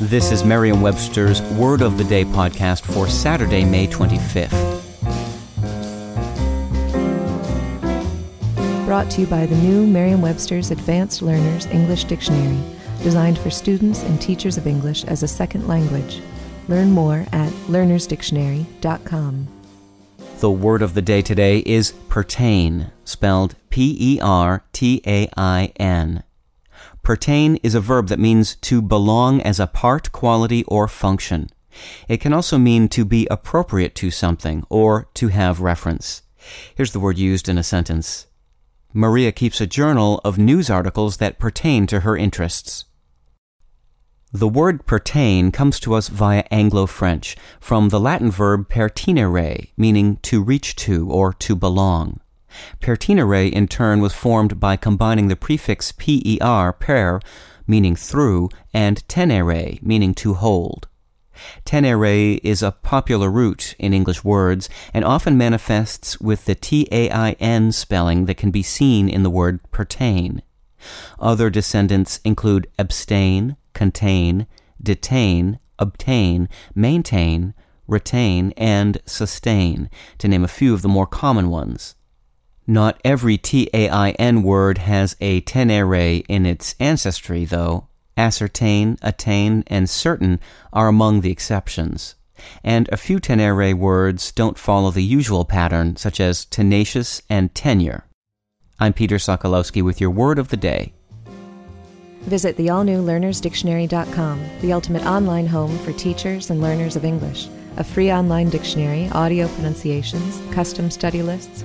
This is Merriam-Webster's Word of the Day podcast for Saturday, May 25th. Brought to you by the new Merriam-Webster's Advanced Learners English Dictionary, designed for students and teachers of English as a second language. Learn more at learnersdictionary.com. The word of the day today is pertain, spelled P E R T A I N. Pertain is a verb that means to belong as a part, quality, or function. It can also mean to be appropriate to something or to have reference. Here's the word used in a sentence. Maria keeps a journal of news articles that pertain to her interests. The word pertain comes to us via Anglo-French from the Latin verb pertinere, meaning to reach to or to belong. Pertinere, in turn, was formed by combining the prefix per, per, meaning through, and tenere, meaning to hold. Tenere is a popular root in English words and often manifests with the T-A-I-N spelling that can be seen in the word pertain. Other descendants include abstain, contain, detain, obtain, maintain, retain, and sustain, to name a few of the more common ones. Not every T-A-I-N word has a tenere in its ancestry, though. Ascertain, attain, and certain are among the exceptions. And a few tenere words don't follow the usual pattern, such as tenacious and tenure. I'm Peter Sokolowski with your word of the day. Visit the all-new learnersdictionary.com, the ultimate online home for teachers and learners of English. A free online dictionary, audio pronunciations, custom study lists,